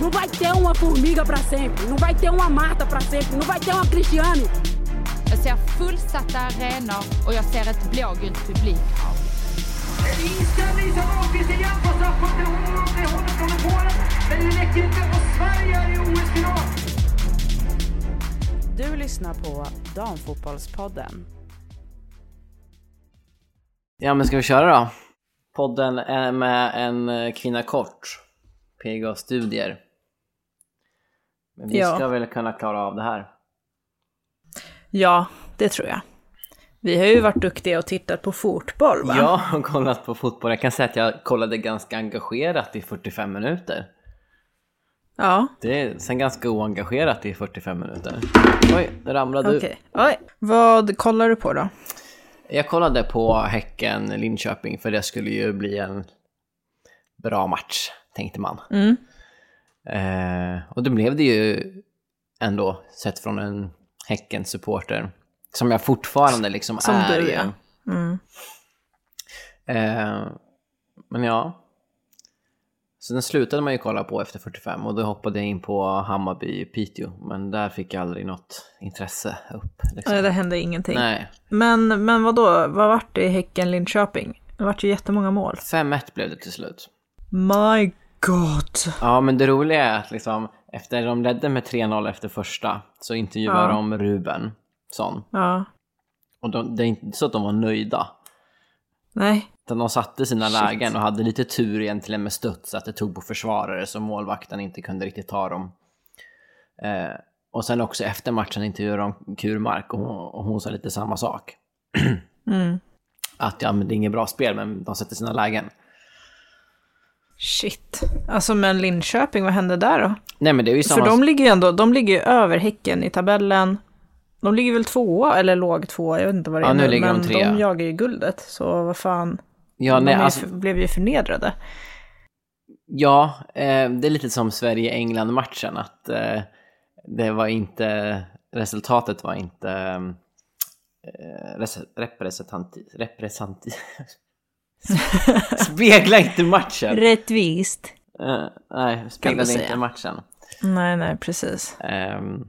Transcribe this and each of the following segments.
Não vai ter uma formiga para sempre, não vai ter uma Marta para sempre, não vai ter uma Cristiane. Jag ser fullsatta arenor och jag ser ett blågult publikhav. Inställning som Ahlqvist igen på straffpunkten. Hon det håller från Polen. Men det räcker inte och Sverige är i OS-final. Du lyssnar på Damfotbollspodden. Ja men ska vi köra då? Podden är med en eh, kvinna kort. PGA Studier. Men vi Ja. ska väl kunna klara av det här. Ja, det tror jag. Vi har ju varit duktiga och tittat på fotboll va? Jag har kollat på fotboll. Jag kan säga att jag kollade ganska engagerat i 45 minuter. Ja, Det är sen ganska oengagerat i 45 minuter. Oj, där ramlade okej. du. Oj. Vad kollar du på då? Jag kollade på Häcken-Linköping för det skulle ju bli en bra match, tänkte man. Mm. Eh, och det blev det ju ändå, sett från en Häcken-supporter. Som jag fortfarande liksom Som är. du, ju. ja. Mm. Eh, men ja. Så den slutade man ju kolla på efter 45 och då hoppade jag in på Hammarby Piteå. Men där fick jag aldrig något intresse upp. Liksom. Nej, det hände ingenting. Nej, Men, men vad då? Vad vart det i Häcken-Linköping? Det vart ju jättemånga mål. 5-1 blev det till slut. My God. Ja, men det roliga är att liksom, efter de ledde med 3-0 efter första så intervjuade Ja. de Ruben sån. Ja. Och de, det är inte så att de var nöjda. Nej. Utan de satte sina Shit. lägen och hade lite tur egentligen med studs att det tog på försvarare så målvakten inte kunde riktigt ta dem. Eh, och sen också efter matchen intervjuade de Kurmark och hon, och hon sa lite samma sak. Mm. Att ja, men det är inget bra spel men de sätter sina lägen. Shit. Alltså men Linköping, vad hände där då? Nej men det är ju samma... För de ligger ju ändå, de ligger ju över Häcken i tabellen. De ligger väl tvåa, eller låg tvåa, jag vet inte vad det Ja, är nu nu, ligger de men trea. de jagar ju guldet, så vad fan. ja, de nej, ju alltså, för, blev ju förnedrade. ja eh, det är lite som Sverige-England-matchen att eh, det var inte... Resultatet var inte... Eh, res- representanti... Spegla inte matchen! Rättvist. Eh, nej, du inte säga. matchen. Nej, nej, precis. Ehm,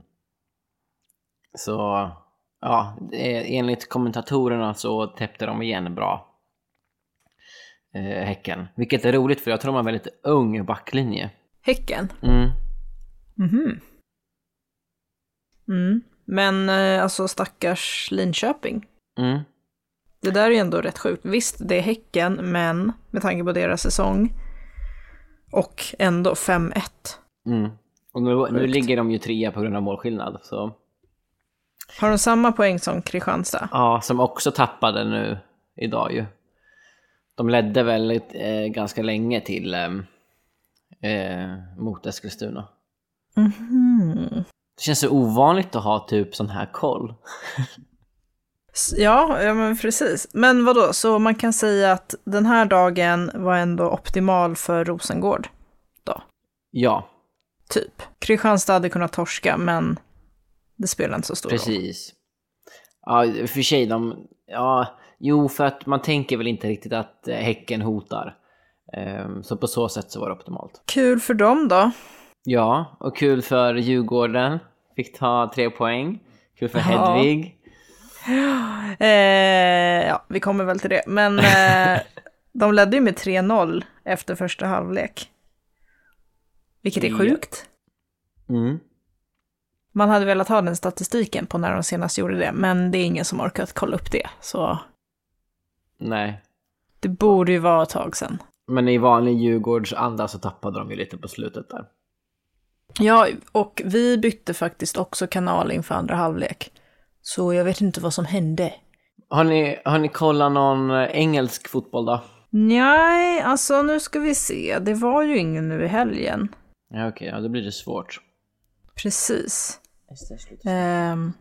så, ja, enligt kommentatorerna så täppte de igen bra. Eh, häcken. Vilket är roligt för jag tror de har en väldigt ung backlinje. Häcken? Mm. Mhm. Mm. Men eh, alltså stackars Linköping. Mm. Det där är ju ändå rätt sjukt. Visst, det är Häcken, men med tanke på deras säsong. Och ändå 5-1. Mm. Och nu, nu ligger de ju trea på grund av målskillnad. Så. Har de samma poäng som Kristianstad? Ja, som också tappade nu idag ju. De ledde väl eh, ganska länge till ehm, eh, mot Eskilstuna. Mhm. Det känns så ovanligt att ha typ sån här koll. Ja, ja, men precis. Men vad då? så man kan säga att den här dagen var ändå optimal för Rosengård? Ja, Typ. Kristianstad hade kunnat torska, men det spelar inte så stor roll. Precis. Ja, för sig, de... Ja, jo, för att man tänker väl inte riktigt att eh, Häcken hotar. Ehm, Så på så sätt så var det optimalt. Kul för dem då. Ja, och kul för Djurgården. Fick ta tre poäng. Kul för Ja. Hedvig. Eh, ja, vi kommer väl till det. Men eh, de ledde ju med 3-0 efter första halvlek. Vilket är sjukt. Mm. Man hade velat ha den statistiken på när de senast gjorde det, men det är ingen som orkat kolla upp det. Så Nej. det borde ju vara ett tag sedan. Men i vanlig Djurgårds anda så tappade de ju lite på slutet där. Ja, och vi bytte faktiskt också kanal inför andra halvlek. Så jag vet inte vad som hände. Har ni, har ni kollat någon eh, engelsk fotboll då? Nej, alltså nu ska vi se. Det var ju ingen nu i helgen. Ja, okej, ja, då blir det svårt. Precis. Ehm,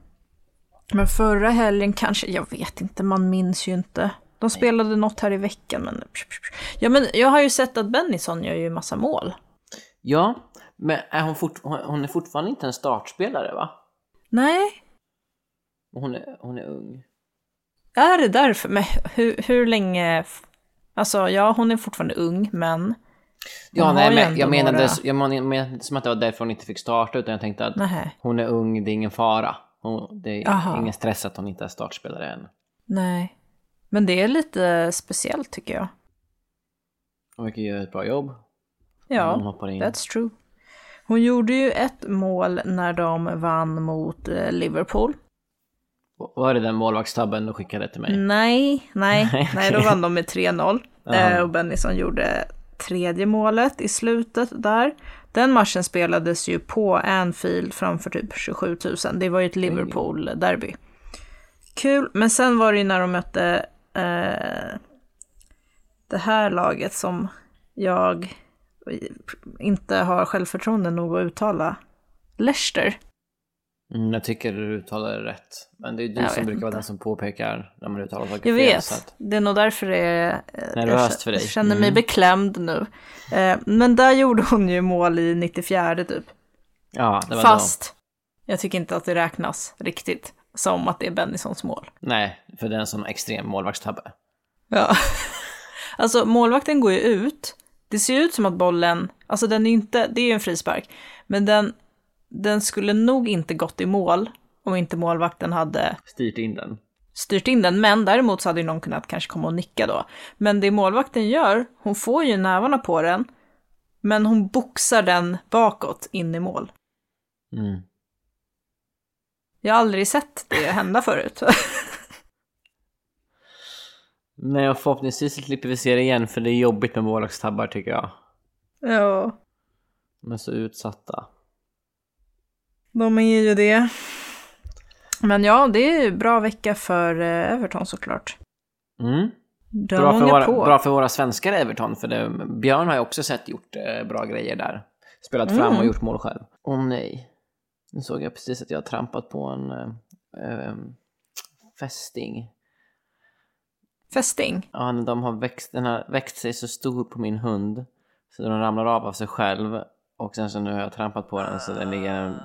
men förra helgen kanske, jag vet inte, man minns ju inte. De spelade något här i veckan, men... Ja, men jag har ju sett att Bennison gör ju massa mål. Ja, men är hon, fort, hon är fortfarande inte en startspelare va? Nej, Hon är, hon är ung. är det därför? Men hur, hur länge... Alltså, ja, hon är fortfarande ung, men Ja, nej, men jag menade, några- jag menade, som att det var därför hon inte fick starta, utan jag tänkte att Nej. hon är ung, det är ingen fara. Hon, det är Jaha. ingen stress att hon inte är startspelare än. Nej. Men det är lite speciellt tycker jag. Hon verkar göra ett bra jobb. Hon Ja, hoppar in. that's true. Hon gjorde ju ett mål när de vann mot eh, Liverpool. Var det den målvaktstabben du skickade till mig? Nej, nej, Nej, då vann de med 3-0. Jaha. Eh, och Bennison gjorde tredje målet i slutet där. Den matchen spelades ju på Anfield framför typ 27 000. Det var ju ett Liverpool-derby. Kul, men sen var det ju när de mötte eh, det här laget som jag inte har självförtroende nog att uttala. Leicester. Mm, jag tycker du uttalar det rätt. Men det är du Jag som brukar vara inte. den som påpekar när man uttalar saker Jag fel. vet, att- det är nog därför det är... Nervöst jag för dig. känner mig Mm. beklämd nu. Eh, Men där gjorde hon ju mål i 94 typ. Ja, det var Fast jag tycker inte att det räknas riktigt som att det är Bennisons mål. då. Nej, för det är en sån extrem målvaktstabbe. Ja. Alltså målvakten går ju ut. Det ser ut som att bollen, alltså den är inte, det är ju en frispark. Men den, den skulle nog inte gått i mål om inte målvakten hade Styrt in den. styrt in den, men däremot så hade ju någon kunnat kanske komma och nicka då. Men det målvakten gör, hon får ju nävarna på den, men hon boxar den bakåt in i mål. Mm. Jag har aldrig sett det hända förut. Nej, och förhoppningsvis slipper vi se det igen, för det är jobbigt med målvaktstabbar tycker jag. ja, De är så utsatta. De är ju det. Men ja, det är ju bra vecka för eh, Everton såklart. Mm. De Bra, för våra, på. bra för våra svenskar Everton, för det, Björn har ju också sett gjort eh, bra grejer där. Spelat fram Mm. och gjort mål själv. Åh nej. Nu såg jag precis att jag har trampat på en eh, fästing. Fästing. Ja, de har växt, den har växt sig så stor på min hund så den ramlar av av sig själv. Och sen så nu har jag trampat på den så det ligger en,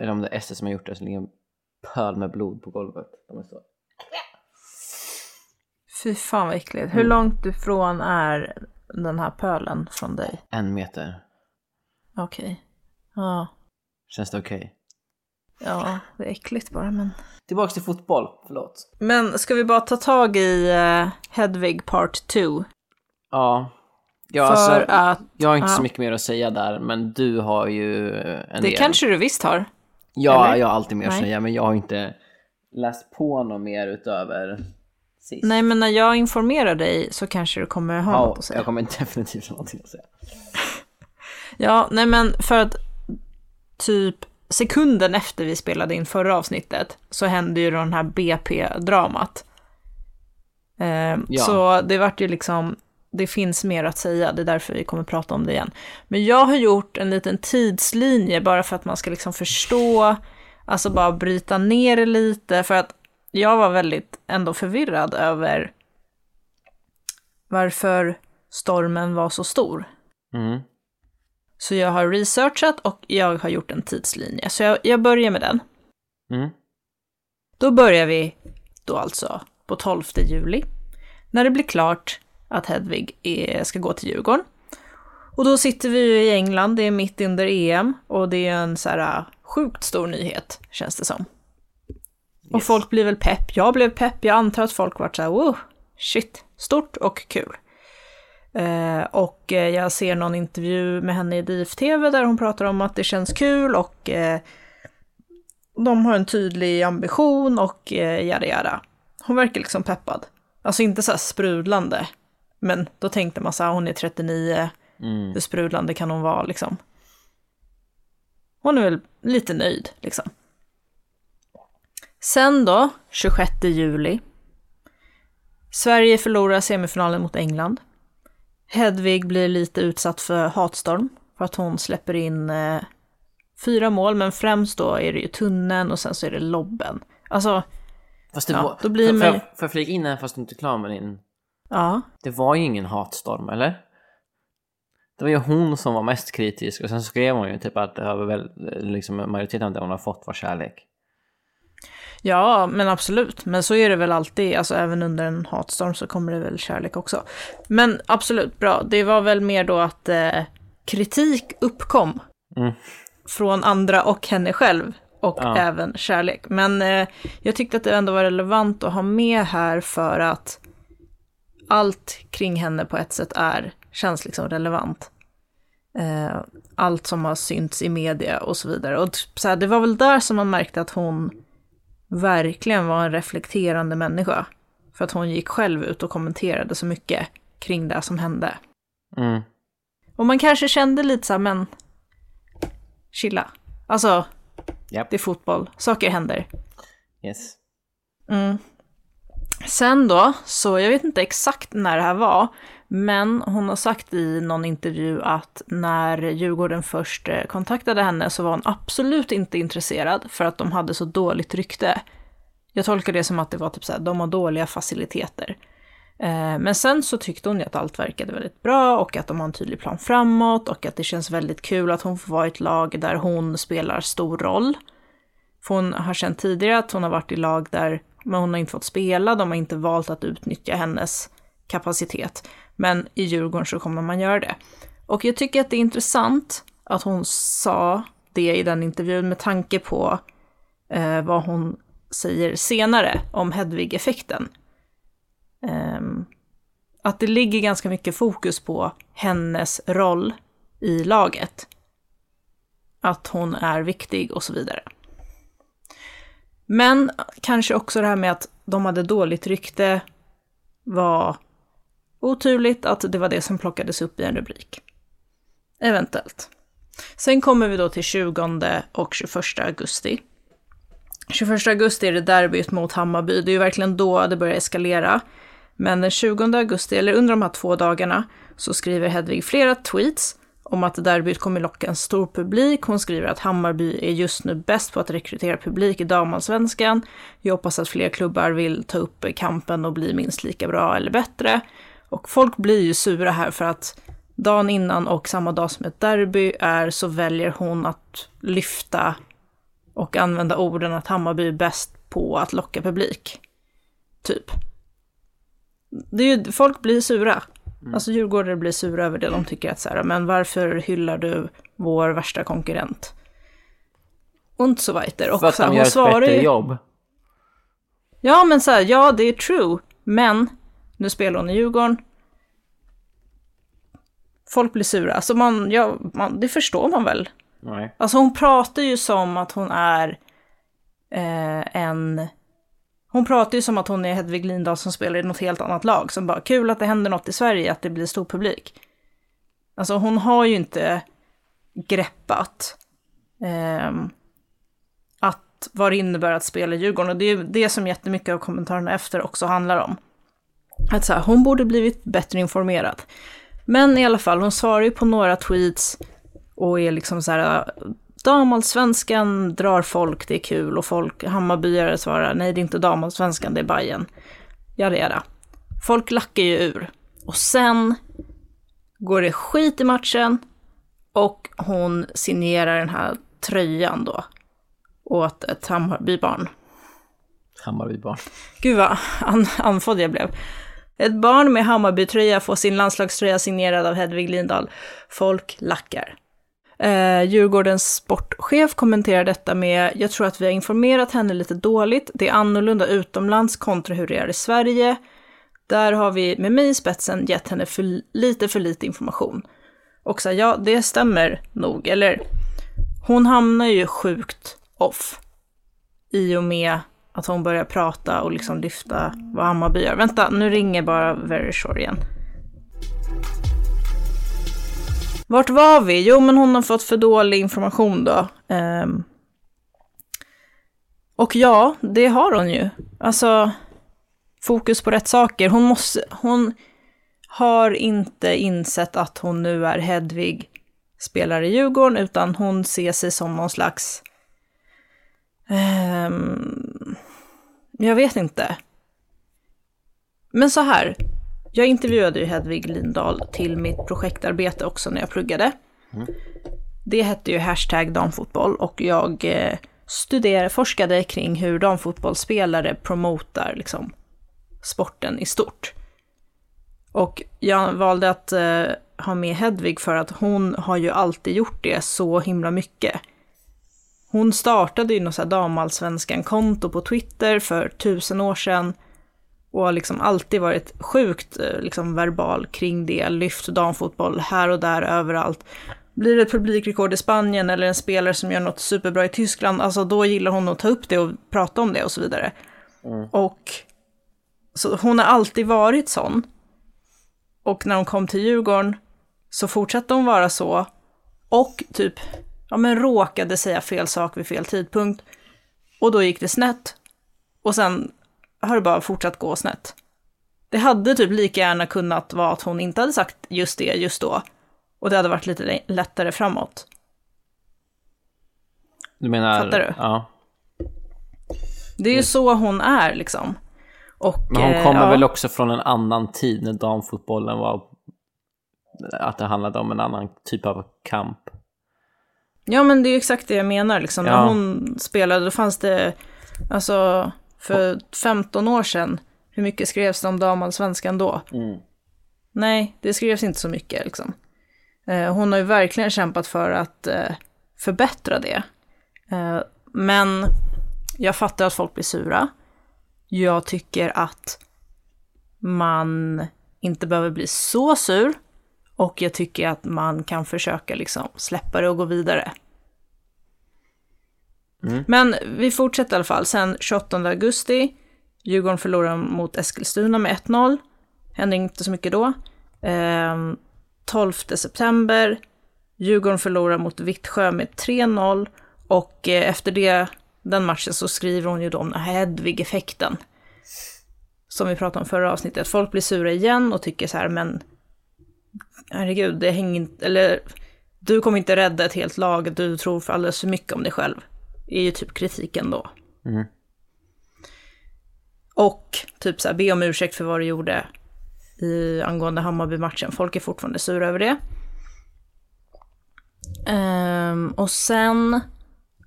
eller om det är Ester som har gjort det, så ligger en pöl med blod på golvet. De är så. Fy fan vad äckligt. Hur Mm. långt ifrån är den här pölen från dig? En meter. Okej. Ja. Känns det okej? Ja, det är äckligt bara men... Tillbaks till fotboll, förlåt. Men ska vi bara ta tag i uh, Hedvig Part 2? Ja. Ja, för alltså, att jag har inte ja. så mycket mer att säga där, men du har ju en det del. kanske du visst har. Ja, eller? jag har alltid mer att säga, men jag har inte läst på något mer utöver sist. Nej, men när jag informerar dig så kanske du kommer ha något ja, att säga. jag kommer definitivt ha någonting att säga. Ja, nej men för att typ sekunden efter vi spelade in förra avsnittet så hände ju den här BP-dramat. Eh, Ja. Så det vart ju liksom, det finns mer att säga, det är därför vi kommer prata om det igen. Men jag har gjort en liten tidslinje bara för att man ska liksom förstå, alltså bara bryta ner det lite, för att jag var väldigt ändå förvirrad över varför stormen var så stor. Mm. Så jag har researchat och jag har gjort en tidslinje. Så jag, jag börjar med den. Mm. Då börjar vi då alltså på 12 juli. När det blir klart att Hedvig är, ska gå till Djurgården. Och då sitter vi ju i England, det är mitt under EM och det är en så här äh, sjukt stor nyhet, känns det som. Och Yes. folk blir väl pepp, jag blev pepp, jag antar att folk vart så här, wow, shit, stort och kul. Eh, och eh, jag ser någon intervju med henne i DIF-TV där hon pratar om att det känns kul och eh, de har en tydlig ambition och eh, jada jada. Hon verkar liksom peppad. Alltså inte så sprudlande, men då tänkte man så här, hon är 39, Mm. hur sprudlande kan hon vara liksom? Hon är väl lite nöjd liksom. Sen då, 26 juli. Sverige förlorar semifinalen mot England. Hedvig blir lite utsatt för hatstorm för att hon släpper in eh, fyra mål, men främst då är det ju tunneln och sen så är det lobben. Alltså, Fast det Ja, var, då blir man får jag flika in här fast du inte är klar med din? Ja. Det var ju ingen hatstorm, eller? Det var ju hon som var mest kritisk och sen skrev hon ju typ att väl, liksom, majoriteten av det hon har fått var kärlek. Ja, men absolut. Men så är det väl alltid. Alltså även under en hatstorm så kommer det väl kärlek också. Men absolut, bra. Det var väl mer då att eh, kritik uppkom. Mm. Från andra och henne själv. Och Ja. även kärlek. Men eh, jag tyckte att det ändå var relevant att ha med här för att allt kring henne på ett sätt är, känns liksom relevant. Eh, allt som har synts i media och så vidare. Och typ så här, det var väl där som man märkte att hon verkligen var en reflekterande människa. För att hon gick själv ut och kommenterade så mycket kring det som hände. Mm. Och man kanske kände lite så här, men chilla. Alltså, Japp. det är fotboll, saker händer. Yes. Mm. Sen då, så jag vet inte exakt när det här var, men hon har sagt i någon intervju att när Djurgården först eh, kontaktade henne så var hon absolut inte intresserad för att de hade så dåligt rykte. Jag tolkar det som att det var typ så här, de har dåliga faciliteter. Eh, men sen så tyckte hon ju att allt verkade väldigt bra och att de har en tydlig plan framåt och att det känns väldigt kul att hon får vara i ett lag där hon spelar stor roll. För hon har känt tidigare att hon har varit i lag där men hon har inte fått spela, de har inte valt att utnyttja hennes kapacitet. Men i Djurgården så kommer man göra det. Och jag tycker att det är intressant att hon sa det i den intervjun med tanke på eh, vad hon säger senare om Hedvig-effekten. Um, att det ligger ganska mycket fokus på hennes roll i laget. Att hon är viktig och så vidare. Men kanske också det här med att de hade dåligt rykte var oturligt att det var det som plockades upp i en rubrik. Eventuellt. Sen kommer vi då till 20 och 21 augusti. 21 augusti är det derbyt mot Hammarby. Det är ju verkligen då det börjar eskalera. Men den 20 augusti, eller under de här två dagarna, så skriver Hedvig flera tweets om att derbyt kommer locka en stor publik. Hon skriver att Hammarby är just nu bäst på att rekrytera publik i damallsvenskan. Jag hoppas att fler klubbar vill ta upp kampen och bli minst lika bra eller bättre. Och folk blir ju sura här för att dagen innan och samma dag som ett derby är så väljer hon att lyfta och använda orden att Hammarby är bäst på att locka publik. Typ. Det är ju, folk blir sura. Alltså djurgårdare blir sura över det. De tycker att så här, men varför hyllar du vår värsta konkurrent? Und so weiter. Och För att så här, de hon gör ett svarar bättre ju- jobb. Ja, men så här, ja, det är true. Men nu spelar hon i Djurgården. Folk blir sura. Alltså man, ja, man, det förstår man väl. Nej. Alltså hon pratar ju som att hon är eh, en... Hon pratar ju som att hon är Hedvig Lindahl som spelar i något helt annat lag. Som bara, kul att det händer något i Sverige, att det blir stor publik. Alltså hon har ju inte greppat eh, att vad det innebär att spela i Djurgården. Och det är det som jättemycket av kommentarerna efter också handlar om. Att så här, hon borde blivit bättre informerad. Men i alla fall, hon svarar ju på några tweets och är liksom så här, damallsvenskan drar folk, det är kul. Och folk, Hammarbyare svarar, nej det är inte damallsvenskan, det är Bajen. Jada jada. Folk lackar ju ur. Och sen går det skit i matchen och hon signerar den här tröjan då åt ett Hammarbybarn. Hammarbybarn. Gud vad an- andfådd jag blev. Ett barn med Hammarbytröja får sin landslagströja signerad av Hedvig Lindahl. Folk lackar. Eh, Djurgårdens sportchef kommenterar detta med “Jag tror att vi har informerat henne lite dåligt. Det är annorlunda utomlands kontra hur det är i Sverige. Där har vi med mig i spetsen gett henne för lite för lite information.” Och så här, ja, det stämmer nog. Eller, hon hamnar ju sjukt off i och med att hon börjar prata och liksom lyfta vad Hammarby gör. Vänta, nu ringer bara Very Shore igen. Vart var vi? Jo, men hon har fått för dålig information då. Um, och ja, det har hon ju. Alltså, fokus på rätt saker. Hon måste, hon har inte insett att hon nu är Hedvig, spelar i Djurgården, utan hon ser sig som någon slags Um, jag vet inte. Men så här. Jag intervjuade ju Hedvig Lindahl till mitt projektarbete också när jag pluggade. Det hette ju hashtag damfotboll och jag eh, studerade, forskade kring hur damfotbollsspelare promotar liksom, sporten i stort. Och jag valde att eh, ha med Hedvig för att hon har ju alltid gjort det så himla mycket. Hon startade ju något damallsvenskan-konto på Twitter för tusen år sedan och har liksom alltid varit sjukt eh, liksom, verbal kring det, lyft damfotboll här och där överallt. Blir det ett publikrekord i Spanien eller en spelare som gör något superbra i Tyskland, alltså då gillar hon att ta upp det och prata om det och så vidare. Mm. Och så hon har alltid varit sån. Och när hon kom till Djurgården så fortsatte hon vara så. Och typ, ja men råkade säga fel sak vid fel tidpunkt. Och då gick det snett. Och sen har det bara fortsatt gå snett. Det hade typ lika gärna kunnat vara att hon inte hade sagt just det just då. Och det hade varit lite lättare framåt. Du menar... Fattar du? Ja. Det är ju så hon är liksom. Och, Men hon eh, kommer ja. väl också från en annan tid när damfotbollen var... Att det handlade om en annan typ av kamp. Ja, men det är ju exakt det jag menar. Liksom. Ja. När hon spelade, då fanns det, alltså, för 15 år sedan, hur mycket skrevs det om damallsvenskan då? Nej, det skrevs inte så mycket. Liksom. Eh, hon har ju verkligen kämpat för att eh, förbättra det. Eh, men jag fattar att folk blir sura. Jag tycker att man inte behöver bli så sur. Och jag tycker att man kan försöka liksom släppa det och gå vidare. Mm. Men vi fortsätter i alla fall. Sen 28 augusti, Djurgården förlorar mot Eskilstuna med 1-0. Händer inte så mycket då. Eh, 12 september, Djurgården förlorar mot Vittsjö med 3-0. Och eh, efter det, den matchen så skriver hon ju då om Hedvig-effekten. Som vi pratade om förra avsnittet. Folk blir sura igen och tycker så här, men herregud, det hänger inte, eller du kommer inte rädda ett helt lag, du tror för alldeles för mycket om dig själv. Är ju typ kritiken då. Mm. Och typ så här, be om ursäkt för vad du gjorde i angående Hammarby-matchen. Folk är fortfarande sura över det. Ehm, och sen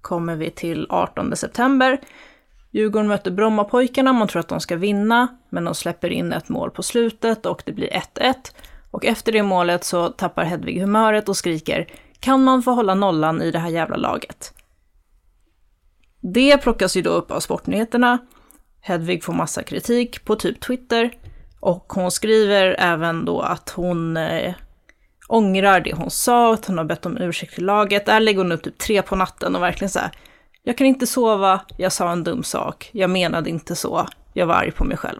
kommer vi till 18 september. Djurgården möter Brommapojkarna, man tror att de ska vinna, men de släpper in ett mål på slutet och det blir 1-1. Och efter det målet så tappar Hedvig humöret och skriker “Kan man få hålla nollan i det här jävla laget?” Det plockas ju då upp av Sportnyheterna. Hedvig får massa kritik på typ Twitter. Och hon skriver även då att hon eh, ångrar det hon sa, att hon har bett om ursäkt till laget. Där lägger hon upp typ tre på natten och verkligen så här. Jag kan inte sova, jag sa en dum sak, jag menade inte så, jag var arg på mig själv.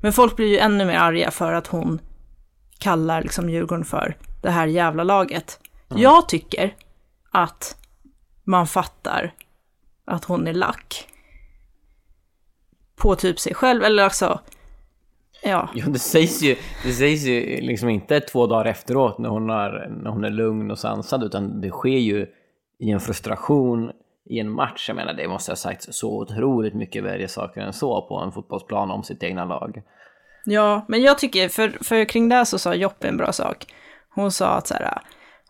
Men folk blir ju ännu mer arga för att hon kallar liksom Djurgården för det här jävla laget. Jag tycker att man fattar att hon är lack. På typ sig själv, eller alltså, ja. Jo, det sägs ju, det sägs ju liksom inte två dagar efteråt när hon, har, när hon är lugn och sansad, utan det sker ju i en frustration i en match. Jag menar, det måste ha sagt så otroligt mycket värre saker än så på en fotbollsplan om sitt egna lag. Ja, men jag tycker, för, för kring det så sa Joppe en bra sak. Hon sa att så här,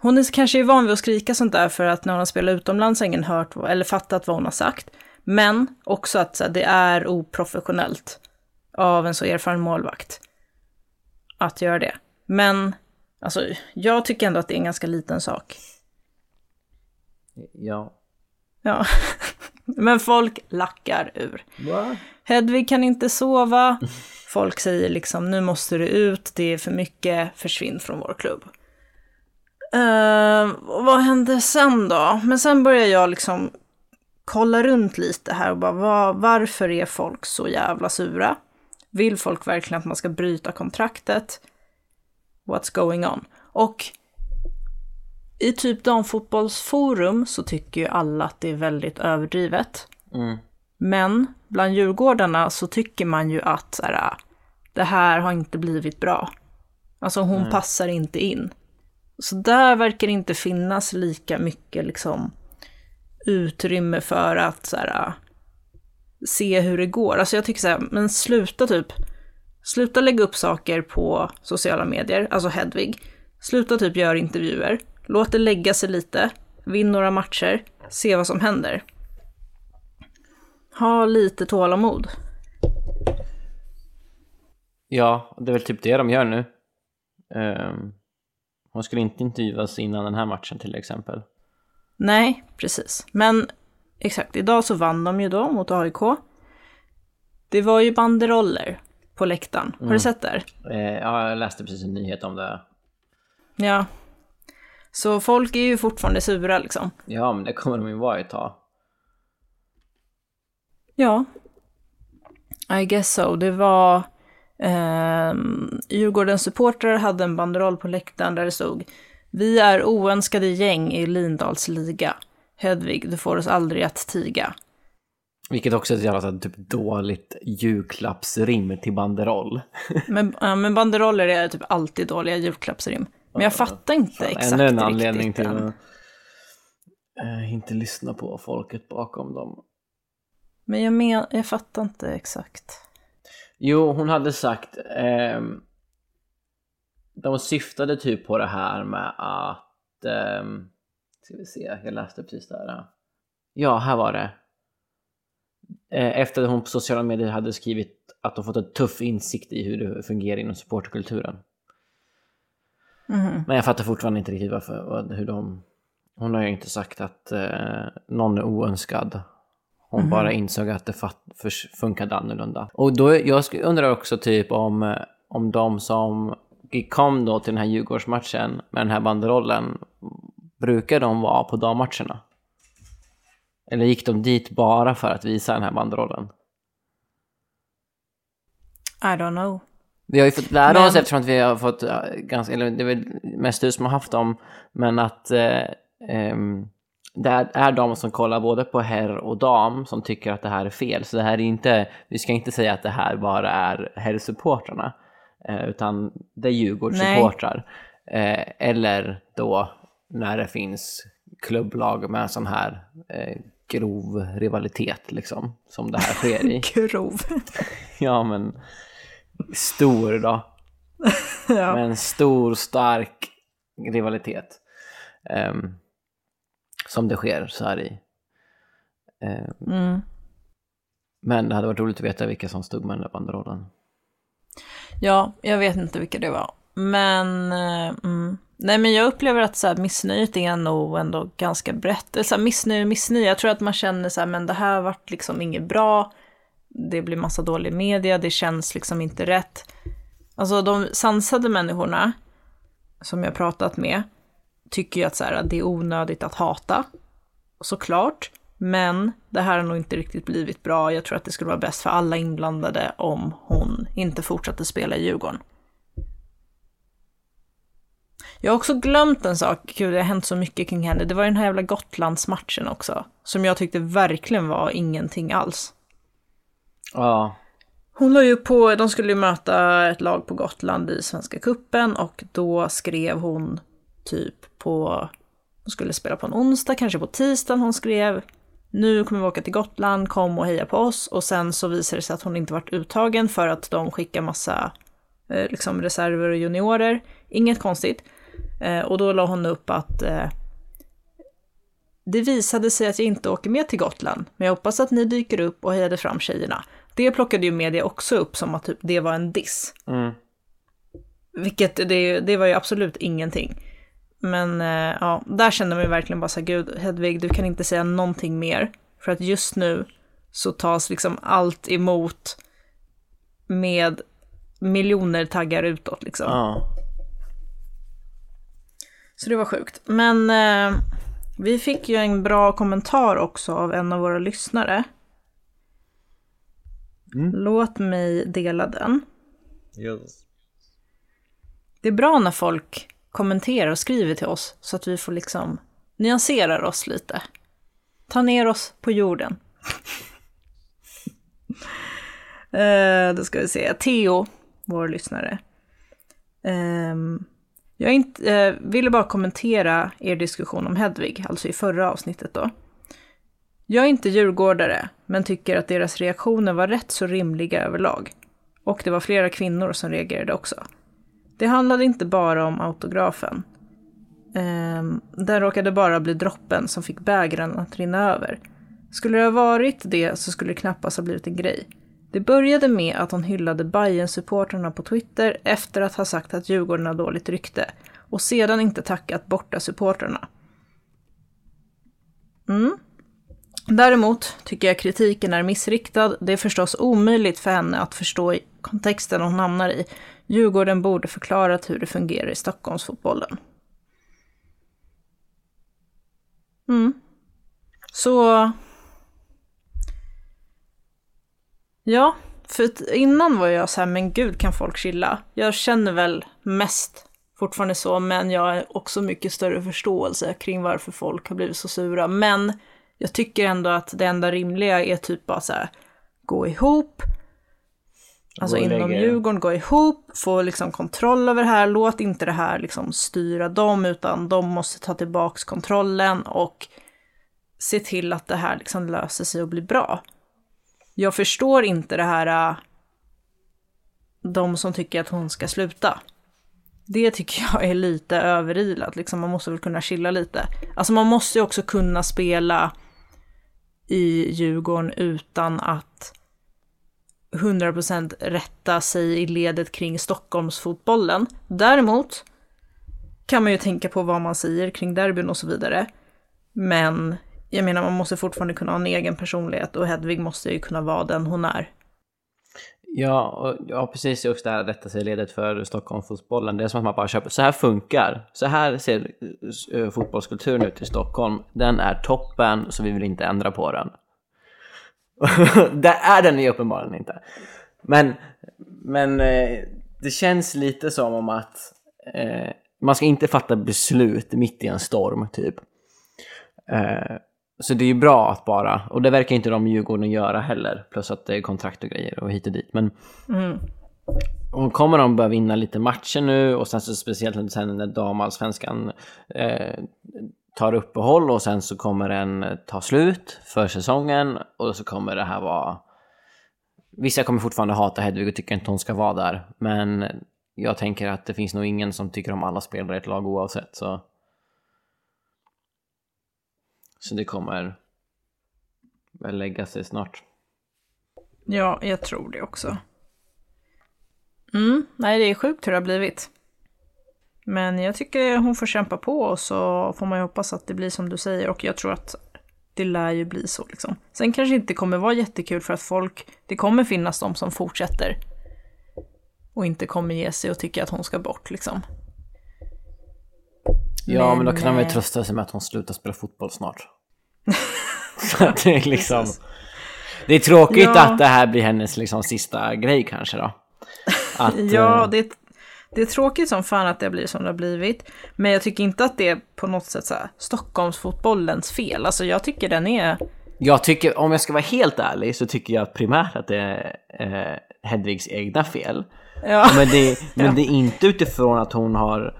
hon är kanske är van vid att skrika sånt där för att när hon har spelat utomlands har ingen hört eller fattat vad hon har sagt. Men också att så här, det är oprofessionellt av en så erfaren målvakt att göra det. Men alltså, jag tycker ändå att det är en ganska liten sak. Ja. Ja, men folk lackar ur. Hedvig kan inte sova. Folk säger liksom nu måste du ut, det är för mycket, försvinn från vår klubb. Uh, vad hände sen då? Men sen börjar jag liksom kolla runt lite här och bara vad, varför är folk så jävla sura? Vill folk verkligen att man ska bryta kontraktet? What's going on? Och i typ damfotbollsforum så tycker ju alla att det är väldigt överdrivet. Mm. Men bland djurgårdarna så tycker man ju att så här, det här har inte blivit bra. Alltså hon passar inte in. Så där verkar det inte finnas lika mycket liksom utrymme för att så här, se hur det går. Alltså jag tycker så här, men sluta typ, sluta lägga upp saker på sociala medier, alltså Hedvig. Sluta typ göra intervjuer. Låt det lägga sig lite. vinn några matcher, se vad som händer. Ha lite tålamod. Ja, det är väl typ det de gör nu. Um, hon skulle inte intervjuas innan den här matchen till exempel. Nej, precis. Men exakt, idag så vann de ju då mot AIK. Det var ju banderoller på läktaren. Har Mm. du sett det? Eh, ja, jag läste precis en nyhet om det. Ja. Så folk är ju fortfarande sura liksom. Ja, men det kommer de ju vara ett tag. Ja. I guess so. Det var... Um, Djurgårdens supportrar hade en banderoll på läktaren där det stod Vi är oönskade gäng i Lindals liga. Hedvig, du får oss aldrig att tiga. Vilket också är ett jävla typ dåligt julklappsrim till banderoll. Men, ja, men banderoller är typ alltid dåliga julklappsrim. Men jag fattar inte exakt Ännu en riktigt anledning till den. att eh, inte lyssna på folket bakom dem. Men jag, men, jag fattar inte exakt. Jo, hon hade sagt... ehm, de syftade typ på det här med att... ehm, ska vi se, jag läste precis där. Ja, här var det. Eh, Efter att hon på sociala medier hade skrivit att de fått en tuff insikt i hur det fungerar inom supporterkulturen. Mhm. Men jag fattar fortfarande inte riktigt varför, hur de... Hon har ju inte sagt att eh, någon är oönskad. Hon bara insåg att det funkade annorlunda. Och då, jag undrar också typ om, eh, om de som kom då till den här Djurgårdsmatchen med den här banderollen, brukar de vara på dammatcherna? Eller gick de dit bara för att visa den här banderollen? I don't know. Vi har ju fått lära Men- oss eftersom att vi har fått ja, ganska, eller det är väl mest du som har haft dem, men att eh, ehm, det är, de som kollar både på herr och dam som tycker att det här är fel. Så det här är inte, vi ska inte säga att det här bara är herrsupportrarna, eh, utan det är Djurgårdssupportrar. Eh, eller då när det finns klubblag med sån här eh, grov rivalitet liksom, som det här sker i. Grov. Ja, men stor då. ja. Med en stor, stark rivalitet. Ehm, som det sker så här i. Ehm, Mm. men det hade varit roligt att veta vilka som stod med den där banderollen. Ja, jag vet inte vilka det var. Men, eh, mm. nej men jag upplever att så här, missnöjet är nog ändå ganska brett. Eller så här, missnöje missnöje, jag tror att man känner så här, men det här vart liksom inget bra. Det blir massa dålig media, det känns liksom inte rätt. Alltså de sansade människorna som jag pratat med tycker ju att så här, det är onödigt att hata. Såklart. Men det här har nog inte riktigt blivit bra. Jag tror att det skulle vara bäst för alla inblandade om hon inte fortsatte spela i Djurgården. Jag har också glömt en sak, gud det har hänt så mycket kring henne. Det var den här jävla Gotlandsmatchen också. Som jag tyckte verkligen var ingenting alls. Ja, Hon la ju på, de skulle ju möta ett lag på Gotland i Svenska Kuppen och då skrev hon typ på, hon skulle spela på en onsdag, kanske på tisdagen hon skrev nu kommer vi åka till Gotland, kom och heja på oss och sen så visade det sig att hon inte varit uttagen för att de skickar massa eh, liksom reserver och juniorer. Inget konstigt. Eh, och då la hon upp att eh, det visade sig att jag inte åker med till Gotland, men jag hoppas att ni dyker upp och hejade fram tjejerna. Det plockade ju media också upp som att typ, det var en diss. mm. Vilket det, det var ju absolut ingenting. Men eh, ja, där kände man ju verkligen bara så här, gud Hedvig, du kan inte säga någonting mer. För att just nu så tas liksom allt emot med miljoner taggar utåt liksom. ja. Så det var sjukt. Men eh, vi fick ju en bra kommentar också av en av våra lyssnare. Låt mig dela den. Det är bra när folk kommenterar och skriver till oss så att vi får liksom nyansera oss lite. Ta ner oss på jorden. eh, då ska vi se. Theo, vår lyssnare. Eh, jag inte, eh, ville bara kommentera er diskussion om Hedvig, alltså i förra avsnittet då. Jag är inte djurgårdare, men tycker att deras reaktioner var rätt så rimliga överlag. Och det var flera kvinnor som reagerade också. Det handlade inte bara om autografen. Ehm, den råkade bara bli droppen som fick bägaren att rinna över. Skulle det ha varit det så skulle det knappast ha blivit en grej. Det började med att hon hyllade bayern supporterna på Twitter efter att ha sagt att Djurgården har dåligt rykte och sedan inte tackat borta supporterna. Mm. Däremot tycker jag kritiken är missriktad. Det är förstås omöjligt för henne att förstå kontexten hon hamnar i. Djurgården borde förklarat hur det fungerar i Stockholmsfotbollen. Mm. Så... Ja, för innan var jag så här, men gud kan folk chilla? Jag känner väl mest fortfarande så, men jag har också mycket större förståelse kring varför folk har blivit så sura. Men jag tycker ändå att det enda rimliga är typ bara så här, gå ihop, alltså inom lägga- Djurgården, gå ihop, få liksom kontroll över det här, låt inte det här liksom styra dem, utan de måste ta tillbaks kontrollen och se till att det här liksom löser sig och blir bra. Jag förstår inte det här, äh, de som tycker att hon ska sluta. Det tycker jag är lite överilat, liksom man måste väl kunna chilla lite. Alltså man måste ju också kunna spela i Djurgården utan att 100% rätta sig i ledet kring Stockholmsfotbollen. Däremot kan man ju tänka på vad man säger kring derbyn och så vidare. Men jag menar, man måste fortfarande kunna ha en egen personlighet och Hedvig måste ju kunna vara den hon är. Ja, och, ja, precis just det här rätta sig i ledet för Stockholmsfotbollen. Det är som att man bara köper, så här funkar, så här ser eh, fotbollskulturen ut i Stockholm. Den är toppen, så vi vill inte ändra på den. det är den ju uppenbarligen inte. Men, men eh, det känns lite som om att eh, man ska inte fatta beslut mitt i en storm, typ. Eh, så det är ju bra att bara, och det verkar inte de Djurgården göra heller, plus att det är kontrakt och grejer och hit och dit. Men och kommer de börja vinna lite matcher nu och sen så speciellt sen när damallsvenskan eh, tar uppehåll och sen så kommer den ta slut för säsongen och så kommer det här vara... Vissa kommer fortfarande hata Hedvig och tycker inte hon ska vara där, men jag tänker att det finns nog ingen som tycker om alla spelare i ett lag oavsett så... Så det kommer väl lägga sig snart. Ja, jag tror det också. Mm, nej, det är sjukt hur det har blivit. Men jag tycker hon får kämpa på och så får man ju hoppas att det blir som du säger och jag tror att det lär ju bli så liksom. Sen kanske inte kommer vara jättekul för att folk, det kommer finnas de som fortsätter och inte kommer ge sig och tycker att hon ska bort liksom. Ja, men, Men, då kan de väl eh, trösta sig med att hon slutar spela fotboll snart. Det är liksom... Det är tråkigt Ja. att det här blir hennes liksom sista grej kanske då. Att, Ja, eh, det är, det är tråkigt som fan att det har blivit som det har blivit. Men jag tycker inte att det är på något sätt så här, Stockholmsfotbollens fel. Alltså jag tycker den är... Jag tycker, om jag ska vara helt ärlig, så tycker jag primärt att det är eh, Hedvigs egna fel. Ja, Men det, men det är inte utifrån att hon har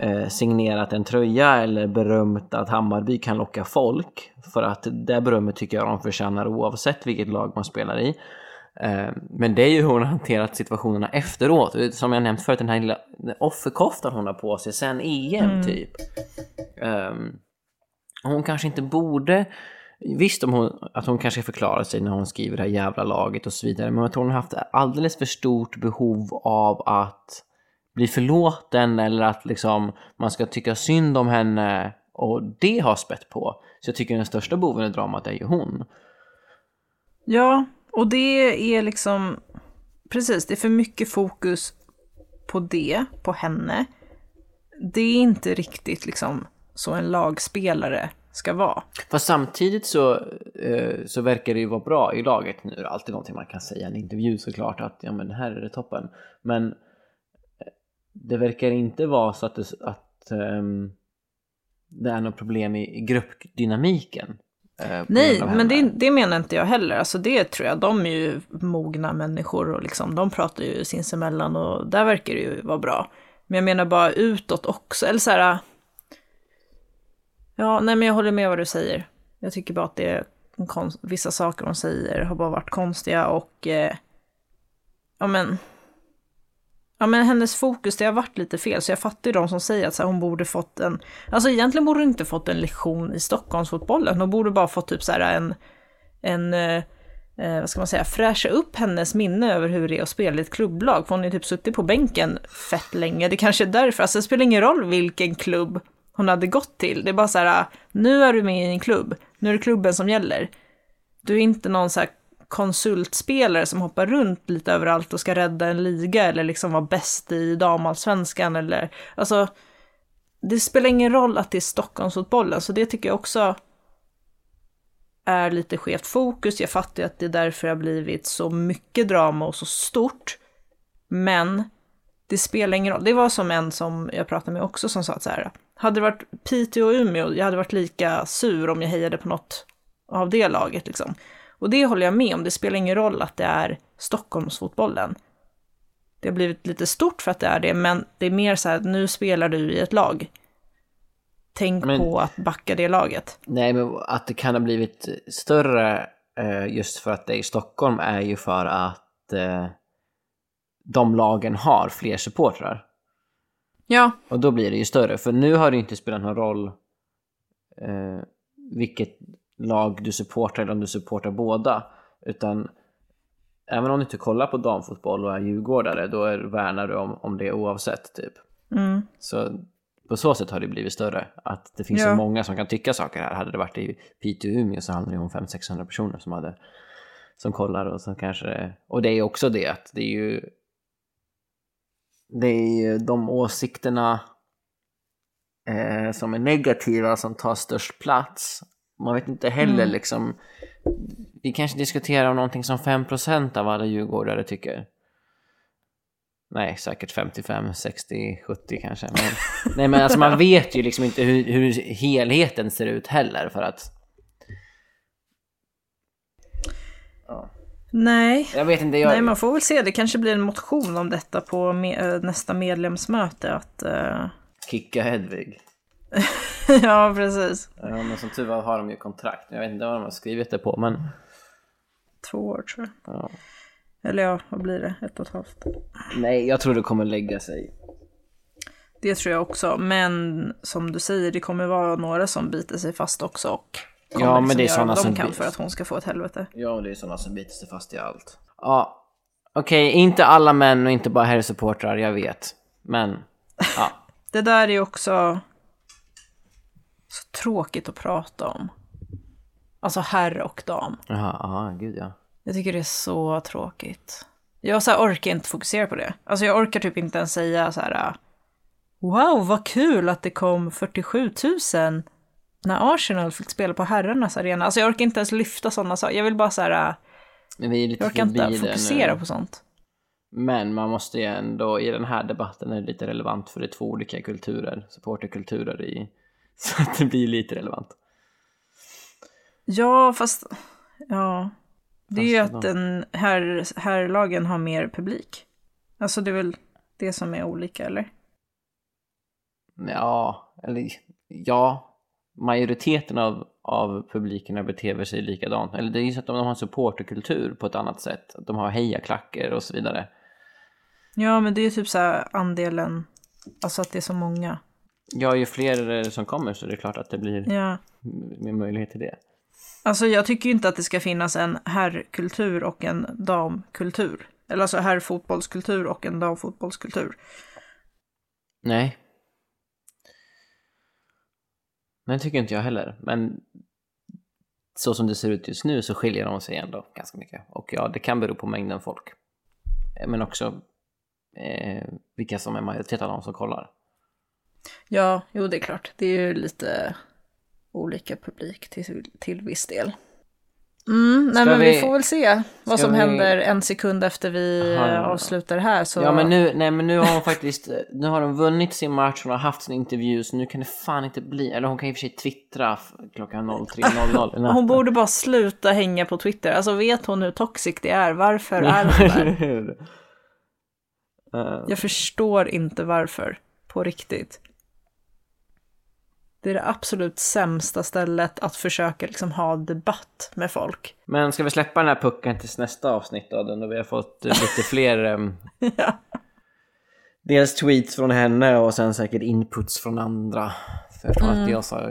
eh, signerat en tröja eller berömt att Hammarby kan locka folk. För att det berömmet tycker jag de förtjänar oavsett vilket lag man spelar i. Eh, men det är ju hur hon har hanterat situationerna efteråt. Som jag nämnt förut, den här lilla offerkoftan hon har på sig sen EM typ. Ehm, hon kanske inte borde... Visst om hon, att hon kanske förklarar sig när hon skriver det här jävla laget och så vidare, men jag tror hon har haft alldeles för stort behov av att bli förlåten eller att liksom man ska tycka synd om henne och det har spett på. Så jag tycker den största boven i dramat är ju hon. ja, och det är liksom... Precis, det är för mycket fokus på det, på henne. Det är inte riktigt liksom så en lagspelare ska vara. Fast samtidigt så, eh, så verkar det ju vara bra i laget. Nu är det alltid någonting man kan säga i en intervju såklart att ja men här är det toppen. Men eh, det verkar inte vara så att det, att, ehm, det är något problem i, i gruppdynamiken eh, Nej, men det, det menar inte jag heller. Alltså det tror jag, de är ju mogna människor och liksom, de pratar ju sinsemellan och där verkar det ju vara bra. Men jag menar bara utåt också, eller så här... Ja, nej men jag håller med vad du säger. Jag tycker bara att det är konst, vissa saker hon säger har bara varit konstiga och... Eh, ja men... Ja men hennes fokus, det har varit lite fel. Så jag fattar ju de som säger att så här, hon borde fått en... Alltså egentligen borde hon inte fått en lektion i Stockholmsfotbollen. Hon borde bara fått typ så här en... En... Eh, eh, vad ska man säga? Fräscha upp hennes minne över hur det är att spela i ett klubblag. För hon har ju typ suttit på bänken fett länge. Det kanske är därför. Alltså det spelar ingen roll vilken klubb hon hade gått till. Det är bara så här, ah, nu är du med i en klubb. Nu är det klubben som gäller. Du är inte någon så här konsultspelare som hoppar runt lite överallt och ska rädda en liga eller liksom vara bäst i damallsvenskan eller alltså. Det spelar ingen roll att det är Stockholmsfotbollen, så det tycker jag också är lite skevt fokus. Jag fattar ju att det är därför det har blivit så mycket drama och så stort. Men det spelar ingen roll. Det var som en som jag pratade med också som sa att så här, hade det varit Piteå och Umeå, jag hade varit lika sur om jag hejade på något av det laget liksom. Och det håller jag med om, det spelar ingen roll att det är Stockholmsfotbollen. Det har blivit lite stort för att det är det, men det är mer så här att nu spelar du i ett lag. Tänk Men- på att backa det laget. Nej, men att det kan ha blivit större eh, just för att det är i Stockholm är ju för att eh, de lagen har fler supportrar. Ja, Och då blir det ju större, för nu har det inte spelat någon roll eh, vilket lag du supportar eller om du supportar båda. Utan även om du inte kollar på damfotboll och är djurgårdare, då är, värnar du om, om det oavsett typ. mm. Så på så sätt har det blivit större. Att det finns Ja. så många som kan tycka saker här. Hade det varit i Piteå Umeå så handlar det om 500-600 personer som hade som kollar och som kanske... Och det är också det att det är ju... Det är ju de åsikterna eh, som är negativa som tar störst plats. Man vet inte heller liksom... Vi kanske diskuterar om någonting som 5% av alla djurgårdare tycker. Nej, säkert 55, 60, 70 kanske. Men, nej, men alltså man vet ju liksom inte hur, hur helheten ser ut heller för att... nej. Jag vet inte, jag... Nej, man får väl se. Det kanske blir en motion om detta på me- nästa medlemsmöte. Att, eh, Kicka Hedvig. ja, precis. Ja, men som tur var har de ju kontrakt. Jag vet inte vad de har skrivit det på, men... Två år tror jag. Ja. Eller ja, vad blir det? Ett och ett halvt. Nej, jag tror det kommer lägga sig. Det tror jag också. Men som du säger, det kommer vara några som biter sig fast också. Och kommer Ja, men liksom det är göra vad de som kan bit- för att hon ska få ett helvete. Ja, och det är sådana som biter sig fast i allt. Ja, okej, inte alla män och inte bara herrsupportrar, jag vet. Men, ja. Det där är ju också så tråkigt att prata om. Alltså herr och dam. Jaha, ja, gud ja. Jag tycker det är så tråkigt. Jag så här orkar inte fokusera på det. Alltså jag orkar typ inte ens säga så här. Wow, vad kul att det kom 47 000 när Arsenal fick spela på herrarnas arena. Alltså jag orkar inte ens lyfta sådana saker. Jag vill bara så här. Jag orkar inte fokusera på sånt. Men man måste ju ändå, i den här debatten är det lite relevant för det är två olika kulturer, supporterkulturer i, så att det blir lite relevant. Ja, fast ja. Det är ju att den här, herrlagen har mer publik. Alltså det är väl det som är olika, eller? Ja, eller ja, majoriteten av, av publikerna beter sig likadant. Eller det är ju så att de har en supporterkultur på ett annat sätt. De har hejaklackor och så vidare. Ja, men det är ju typ så här andelen, alltså att det är så många. Ja, ju fler eh, som kommer så är det klart att det blir Ja. mer möjlighet till det. Alltså jag tycker ju inte att det ska finnas en herrkultur och en damkultur. Eller alltså herrfotbollskultur och en damfotbollskultur. Nej. Nej, tycker inte jag heller. Men så som det ser ut just nu så skiljer de sig ändå ganska mycket. Och ja, det kan bero på mängden folk. Eh, Men också eh, vilka som är majoritet av de som kollar. Ja, jo det är klart. Det är ju lite olika publik till, till viss del. Mm, nej Ska men vi... vi- får väl se vad som vi- händer en sekund efter vi Aha. avslutar här. Så... Ja men nu, nej men nu har hon faktiskt, nu har de vunnit sin match, hon har haft sin intervju så nu kan det fan inte bli, eller hon kan i och för sig twittra klockan 03.00 i natten. Hon borde bara sluta hänga på Twitter. Alltså vet hon hur toxic det är? Varför är hon där? Jag förstår inte varför. På riktigt. Det är det absolut sämsta stället att försöka liksom ha debatt med folk. Men ska vi släppa den här pucken tills nästa avsnitt då, då vi har fått eh, lite fler... ehm, Ja. dels tweets från henne och sen säkert inputs från andra. För jag, tror att jag, sa,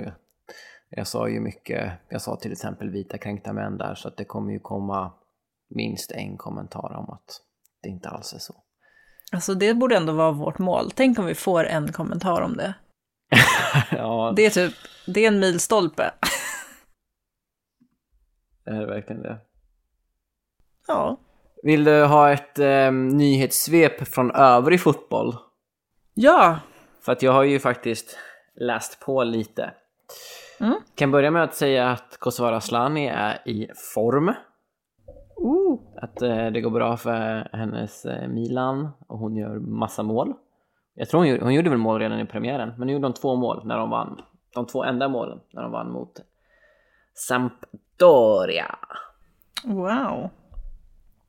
jag sa ju mycket, jag sa till exempel vita kränkta män där så att det kommer ju komma minst en kommentar om att det inte alls är så. Alltså det borde ändå vara vårt mål. Tänk om vi får en kommentar om det. ja, Det är typ, det är en milstolpe. det är verkligen det. Ja. Vill du ha ett eh, nyhetssvep från övrig fotboll? Ja, För att jag har ju faktiskt läst på lite. Mm. Kan börja med att säga att Kosovare Asllani är i form. Att eh, det går bra för hennes eh, Milan och hon gör massa mål. Jag tror hon, gjorde- hon gjorde väl mål redan i premiären, men nu gjorde hon två mål när de vann. De två enda målen när de vann mot Sampdoria. wow.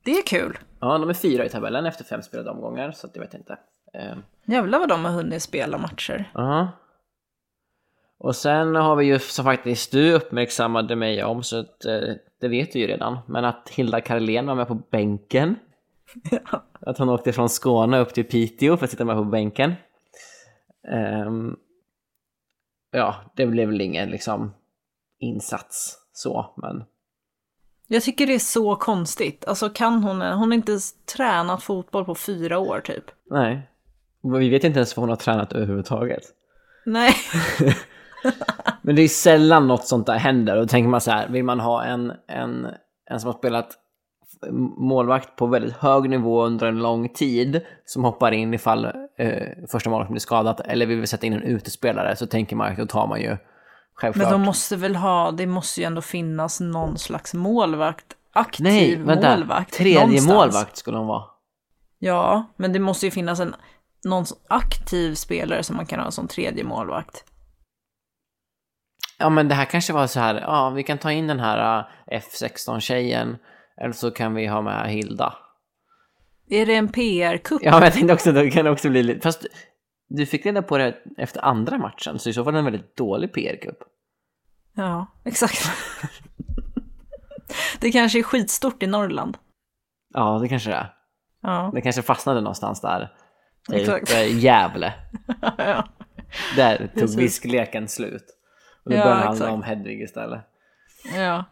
Det är kul. Ja, de är fyra i tabellen efter fem spelade omgångar, så jag vet inte. Eh, Jävlar vad de har hunnit spela matcher. Ja. Och sen har vi ju som faktiskt du uppmärksammade mig om, så att, eh, det vet du ju redan, men att Hilda Karlén var med på bänken. Att hon åkte från Skåne upp till Piteå för att sitta med på bänken. Ehm, ja, det blev väl ingen liksom insats så, men Jag tycker det är så konstigt. Alltså kan hon, hon har inte tränat fotboll på fyra år typ. nej. Vi vet inte ens vad hon har tränat överhuvudtaget. Nej. Men det är sällan något sånt där händer. Och då tänker man så här, vill man ha en, en, en som har spelat målvakt på väldigt hög nivå under en lång tid som hoppar in ifall eh, första målet blir skadat eller vill vi sätta in en utespelare så tänker man att då tar man ju självklart. Men de måste väl ha, det måste ju ändå finnas någon slags målvakt. Aktiv Nej, vänta. målvakt. Tredje någonstans. målvakt skulle de vara. Ja, men det måste ju finnas en någon aktiv spelare som man kan ha som tredje målvakt. Ja men det här kanske var så här, ja vi kan ta in den här eh, F16-tjejen eller så kan vi ha med Hilda. Är det en PR-kupp? Ja, men jag tänkte också det kan också bli lite... Fast du fick reda på det efter andra matchen, så i så fall är det en väldigt dålig PR-cup. Ja, exakt. det kanske är skitstort i Norrland. Ja, det kanske det är. Ja, Det kanske fastnade någonstans där. Typ Gävle. ja. Där tog viskleken slut. Och då Ja, började det handla om Hedvig istället. ja.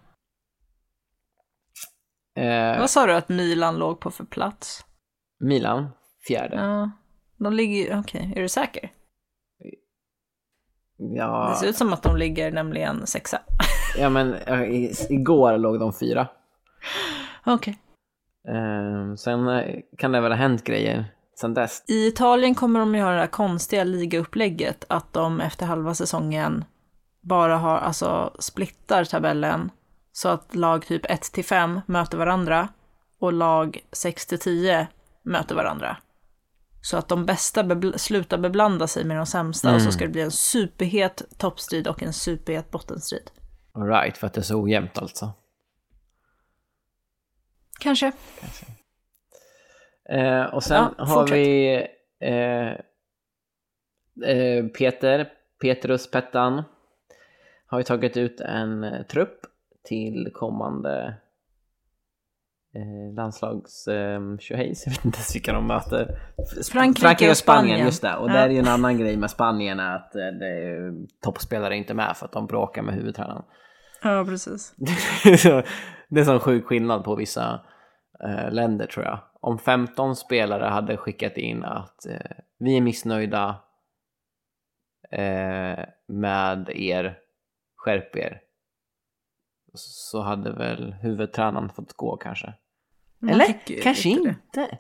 Eh, Vad sa du att Milan låg på för plats? Milan, fjärde. Ja, de ligger okej, är du säker? Ja, Det ser ut som att de ligger nämligen sexa. ja men igår låg de fyra. Okej. Eh, sen eh, kan det väl ha hänt grejer sen dess. I Italien kommer de ju ha det här konstiga ligaupplägget att de efter halva säsongen bara har, alltså splittar tabellen så att lag typ 1 till 5 möter varandra och lag 6 till 10 möter varandra. Så att de bästa bebl- slutar beblanda sig med de sämsta och så ska det bli en superhet toppstrid och en superhet bottenstrid. All right, för att det är så ojämnt alltså. Kanske. Eh, och sen Ja, har fortsätt. vi eh, eh, Peter, Petrus Pettan har ju tagit ut en trupp till kommande eh, landslags eh, tjohejs. Jag vet inte ens vilka de möter. Sp- Frankrike och Spanien. just det. Och Ja. där är ju en annan grej med Spanien att eh, det är, toppspelare är inte med för att de bråkar med huvudtränaren. Ja, precis. Det är sån sjuk skillnad på vissa eh, länder tror jag. Om 15 spelare hade skickat in att eh, vi är missnöjda eh, med er, skärp er. Så hade väl huvudtränaren fått gå kanske. Man Eller kanske lite det. inte.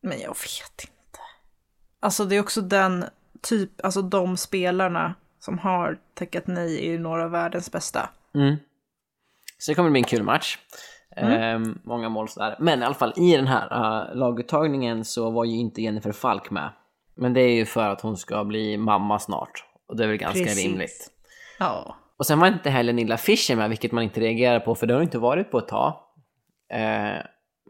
Men jag vet inte. Alltså det är också den typ, alltså de spelarna som har tackat nej är ju några av världens bästa. Mm. Så det kommer bli en kul match. Eh, många mål sådär. Men i alla fall i den här uh, laguttagningen så var ju inte Jennifer Falk med. Men det är ju för att hon ska bli mamma snart. Och det är väl ganska Precis. rimligt. Ja. Och sen var inte heller Nilla Fischer med, vilket man inte reagerar på, för det har inte varit på ett tag. Eh,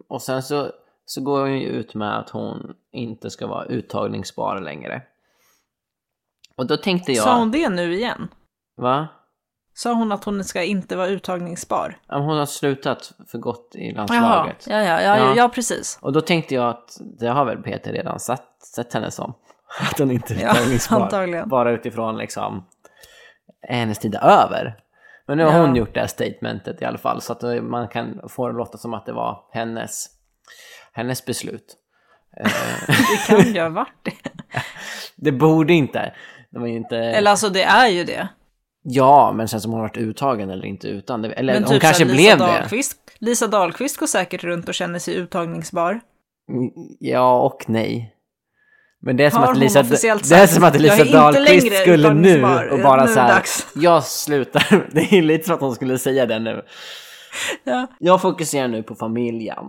och sen så, så går hon ju ut med att hon inte ska vara uttagningsbar längre. Och då tänkte jag... Sa hon det nu igen? Va? Sa hon att hon ska inte vara uttagningsbar? Ja, Hon har slutat för gott i Jaha, landslaget. ja, ja, ja, Ja. ja. precis. Och då tänkte jag att det har väl Peter redan sett, sett henne som. Att hon inte är Ja, uttagningsbar. antagligen. Bara utifrån liksom hennes tid är över. Men nu har Ja. hon gjort det här statementet i alla fall så att man kan få det att låta som att det var hennes, hennes beslut. Det kan ju ha varit det. Det borde inte. Det var inte... Eller alltså det är ju det. Ja, men sen som hon har varit uttagen eller inte utan. Det... Eller Men hon typ kanske Lisa blev det. Dahlqvist, Lisa Dahlqvist går säkert runt och känner sig uttagningsbar. Mm, Ja och nej. Men det är som Har att Lisa, det är som att "Jag är Lisa Dahlqvist skulle nu och bara nu så här, dags." jag slutar. Det är lite som att hon skulle säga det nu. Ja. Jag fokuserar nu på familjen.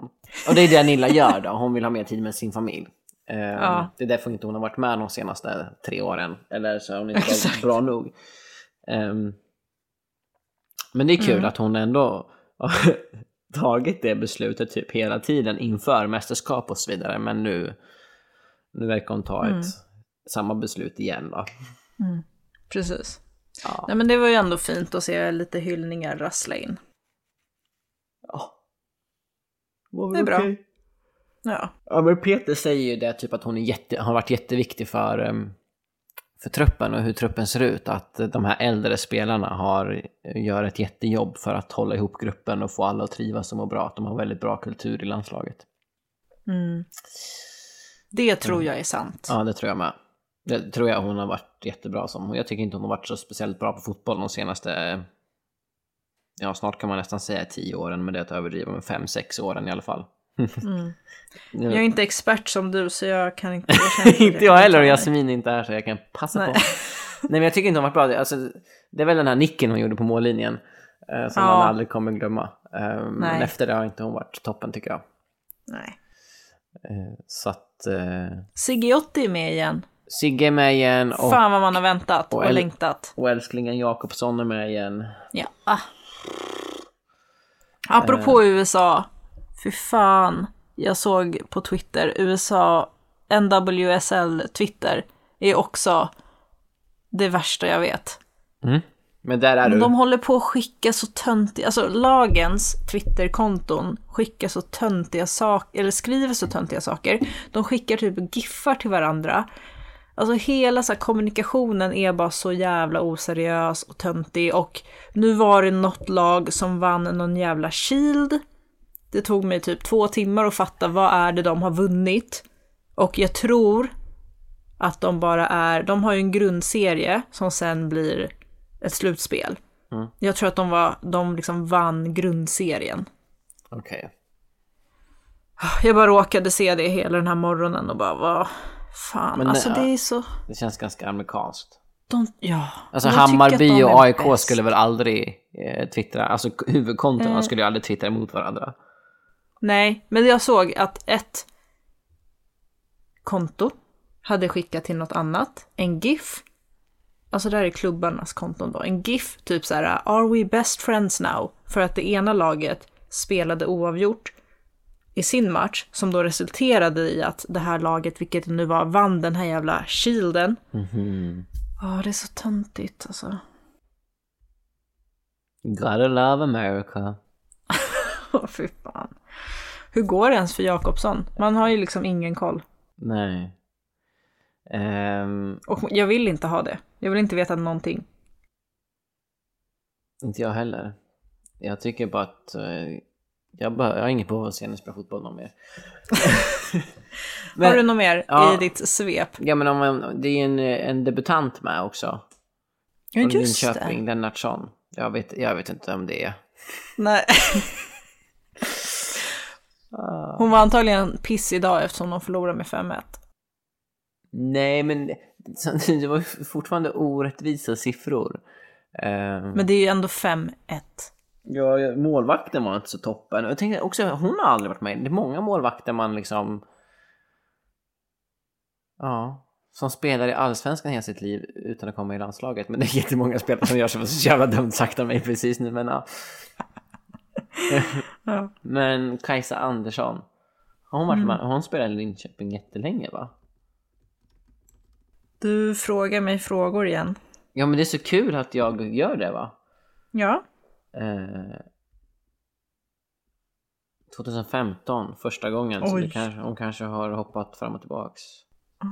Och det är det Nilla gör då, hon vill ha mer tid med sin familj. Eh, Ja. Det är därför inte hon har varit med de senaste tre åren. Eller så har hon inte varit bra nog. Ehm, men det är kul Mm. att hon ändå har tagit det beslutet typ hela tiden inför mästerskap och så vidare. Men nu, nu verkar hon ta Mm. ett samma beslut igen då. Precis. Ja. Nej men det var ju ändå fint att se lite hyllningar rassla in. Ja. Var Det är bra. okej. Ja. Ja men Peter säger ju det typ att hon är jätte, har varit jätteviktig för, em, för truppen och hur truppen ser ut. Att de här äldre spelarna har, gör ett jättejobb för att hålla ihop gruppen och få alla att trivas och må bra. Att de har väldigt bra kultur i landslaget. Mm. Det tror jag är sant. Ja det tror jag med. Det tror jag hon har varit jättebra som. Jag tycker inte hon har varit så speciellt bra på fotboll de senaste, ja snart kan man nästan säga tio åren, men det är att överdriva med fem, sex åren i alla fall. Mm. Jag är inte expert som du så jag kan inte... Inte jag heller och Jasmin är inte här så jag kan passa Nej. på. Nej men jag tycker inte hon har varit bra. Alltså, det är väl den här nicken hon gjorde på mållinjen. eh, som Ja. man aldrig kommer glömma. Eh, men efter det har inte hon varit toppen tycker jag. Nej. Eh, så att eh, Sigge Jotti är med igen. Sigge är med igen och, Fan vad man har väntat och, och längtat. och älsklingen Jakobsson är med igen. Ja. Ah. Apropå USA. Fy fan. Jag såg på Twitter, USA NWSL Twitter är också det värsta jag vet. Men där är Men du. de håller på att skicka så töntiga, alltså lagens Twitterkonton skickar så töntiga saker, eller skriver så töntiga saker. De skickar typ giffar till varandra. Alltså hela så här, kommunikationen är bara så jävla oseriös och töntig och nu var det något lag som vann någon jävla shield. Det tog mig typ två timmar att fatta vad är det de har vunnit. Och jag tror att de bara är, de har ju en grundserie som sen blir ett slutspel. Jag tror att de, var, de liksom vann grundserien. Okej. Jag bara råkade se det hela den här morgonen och bara vad fan, Men, alltså det är så... Det känns ganska amerikanskt. De, ja. Alltså Hammarby och AIK bäst. skulle väl aldrig eh, twittra, alltså huvudkontona Eh. skulle ju aldrig twittra emot varandra. Nej, men jag såg att ett konto hade skickat till något annat, en GIF. Alltså det här är klubbarnas konton då. En GIF, typ så här, are we best friends now? För att det ena laget spelade oavgjort i sin match, som då resulterade i att det här laget, vilket det nu var, vann den här jävla shielden. Ja, det är så töntigt alltså. Gotta love America. Åh, fy fan. Hur går det ens för Jakobsson? Man har ju liksom ingen koll. Nej. Ehm, Och jag vill inte ha det. Jag vill inte veta någonting. inte jag heller. Jag tycker bara att eh, jag, bara, jag har inget behov av att se henne spela fotboll någon mer. har du något mer ja. i ditt svep? Ja men om det är en, en debutant med också. Ja, just Linköping, det. Lennartsson. Jag vet, jag vet inte om det är. Nej. Hon var antagligen piss idag eftersom de förlorade med 5-1. Nej men det var fortfarande orättvisa siffror. Ehm, Men det är ju ändå 5-1. Ja, målvakten var inte så toppen. Jag tänkte också, hon har aldrig varit med. Det är många målvakter man liksom... Ja, som spelar i Allsvenskan hela sitt liv utan att komma i landslaget. Men det är jättemånga spelare som gör så, så jävla dumt sagt av mig precis nu, men ja. Ja. Men Kajsa Andersson, har hon varit med? Hon spelade i Linköping jättelänge va? Du frågar mig frågor igen. Ja men det är så kul att jag gör det va? Ja. Eh, 2015, första gången. Så Oj. det kanske, hon kanske har hoppat fram och tillbaks.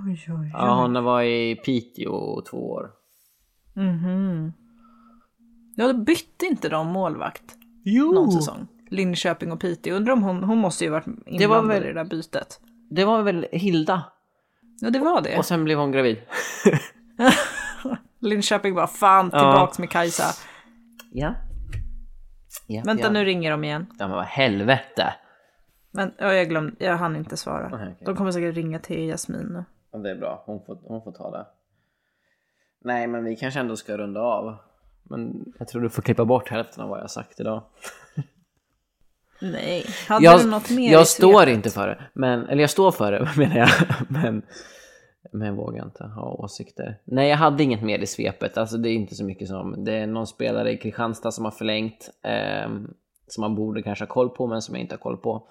Oj, oj, oj. Ja, hon var i Piteå två år. Mhm. Ja, då bytte inte de målvakt Jo! någon säsong? Linköping och Piteå. Undrar om hon, hon måste ju varit inblandad i det där bytet. Det var väl Hilda? Ja, det var det. Och sen blev hon gravid. Linköping bara fan tillbaks med Kajsa. Ja. ja Vänta ja. nu ringer de igen. Ja men vad helvete. Men ja, jag glömde, jag hann inte svara. Nej, okej. De kommer säkert ringa till Jasmin nu. Ja, det är bra, hon får, hon får ta det. Nej men vi kanske ändå ska runda av. Men jag tror du får klippa bort hälften av vad jag sagt idag. Nej. Hade jag du något mer jag står inte för det. Men, eller jag står för det menar jag. Men, men jag vågar inte ha åsikter. Nej jag hade inget mer i svepet. Alltså det är inte så mycket som. Det är någon spelare i Kristianstad som har förlängt. ehm, som man borde kanske ha koll på men som jag inte har koll på.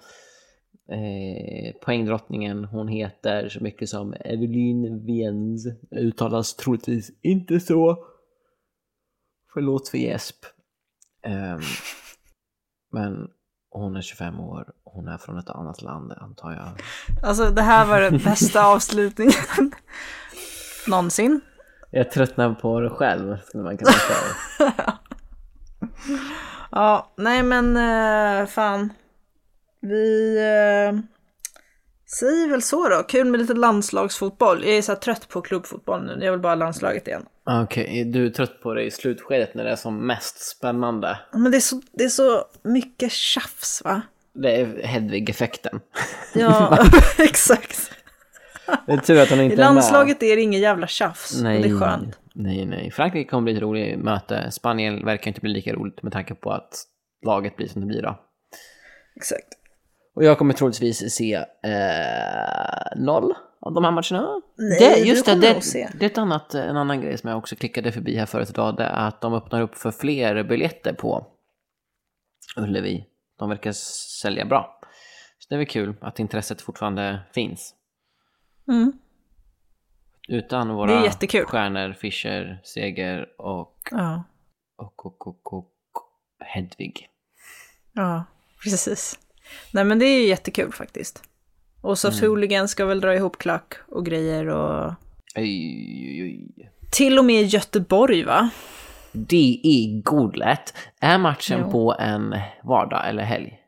Eh, poängdrottningen, hon heter så mycket som Evelyn Viens. Uttalas troligtvis inte så. Förlåt för gäsp. Ehm, men hon är 25 år hon är från ett annat land antar jag. Alltså det här var den bästa avslutningen någonsin. Jag tröttnar på det själv skulle man kunna säga. Ja, nej men eh, fan. Vi eh, säger väl så då. Kul med lite landslagsfotboll. Jag är så trött på klubbfotboll nu. Jag vill bara landslaget igen. Okej, du är trött på det i slutskedet när det är som mest spännande. Men det är så, det är så mycket tjafs va? Det är Hedvig-effekten. Ja, exakt. Det är tur att hon I inte är med. landslaget är det ingen jävla tjafs. Nej, det är skönt. nej, nej. Frankrike kommer bli ett roligt möte. Spanien verkar inte bli lika roligt med tanke på att laget blir som det blir då. Exakt. Och jag kommer troligtvis se eh, noll de här matcherna. Nej, det, just det, det, se. det är ett annat, en annan grej som jag också klickade förbi här förut idag. Det är att de öppnar upp för fler biljetter på Ullevi. De verkar sälja bra. Så det är väl kul att intresset fortfarande finns. Mm. Utan Det våra stjärnor, Fischer, Seger och, Ja, och, och, och, och Hedvig. ja, precis. Nej men det är jättekul faktiskt. Och Soft Mm. Hooligan ska väl dra ihop klack och grejer och Oj, oj, till och med Göteborg va? Det är godlätt. Är matchen Jo. på en vardag eller helg?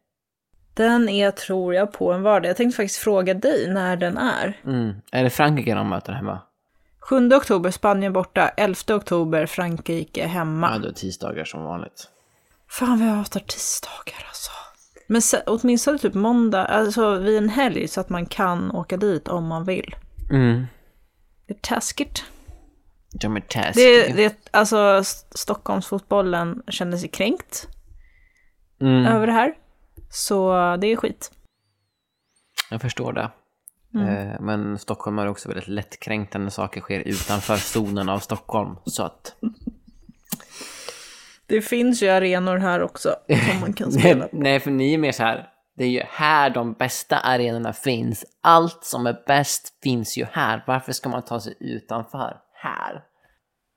Den är, tror jag, på en vardag. Jag tänkte faktiskt fråga dig när den är. Mm. Är det Frankrike de möter hemma? 7 oktober Spanien borta, 11 oktober Frankrike hemma. Ja, det är tisdagar som vanligt. Fan vad jag hatar tisdagar alltså. Men se, åtminstone typ måndag, alltså vid en helg så att man kan åka dit om man vill. Mm. Det är taskigt. De är taskiga. Det, det, alltså Stockholmsfotbollen kände sig kränkt mm. över det här. Så det är skit. Jag förstår det. Mm. Eh, men Stockholm är också väldigt lättkränkta när saker sker utanför zonen av Stockholm. Så att... Det finns ju arenor här också som man kan spela nej, på. nej, för ni är mer så här. Det är ju här de bästa arenorna finns. Allt som är bäst finns ju här. Varför ska man ta sig utanför här?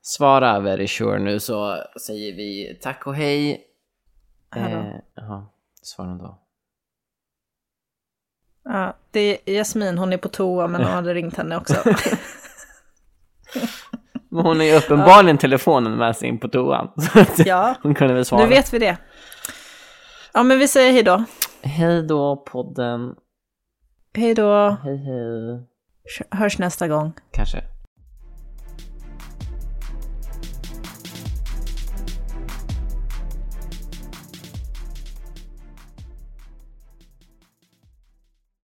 Svara very sure nu så säger vi tack och hej. Eh, Jaha, svara då. Ja, det är Jasmin, hon är på toa men hon hade ringt henne också. Men hon är ju uppenbarligen telefonen med sig in på toan. Ja, hon kunde väl svara. nu vet vi det. Ja, men vi säger hej då. Hej då podden. Hej då. Hej hej. Hörs nästa gång. Kanske.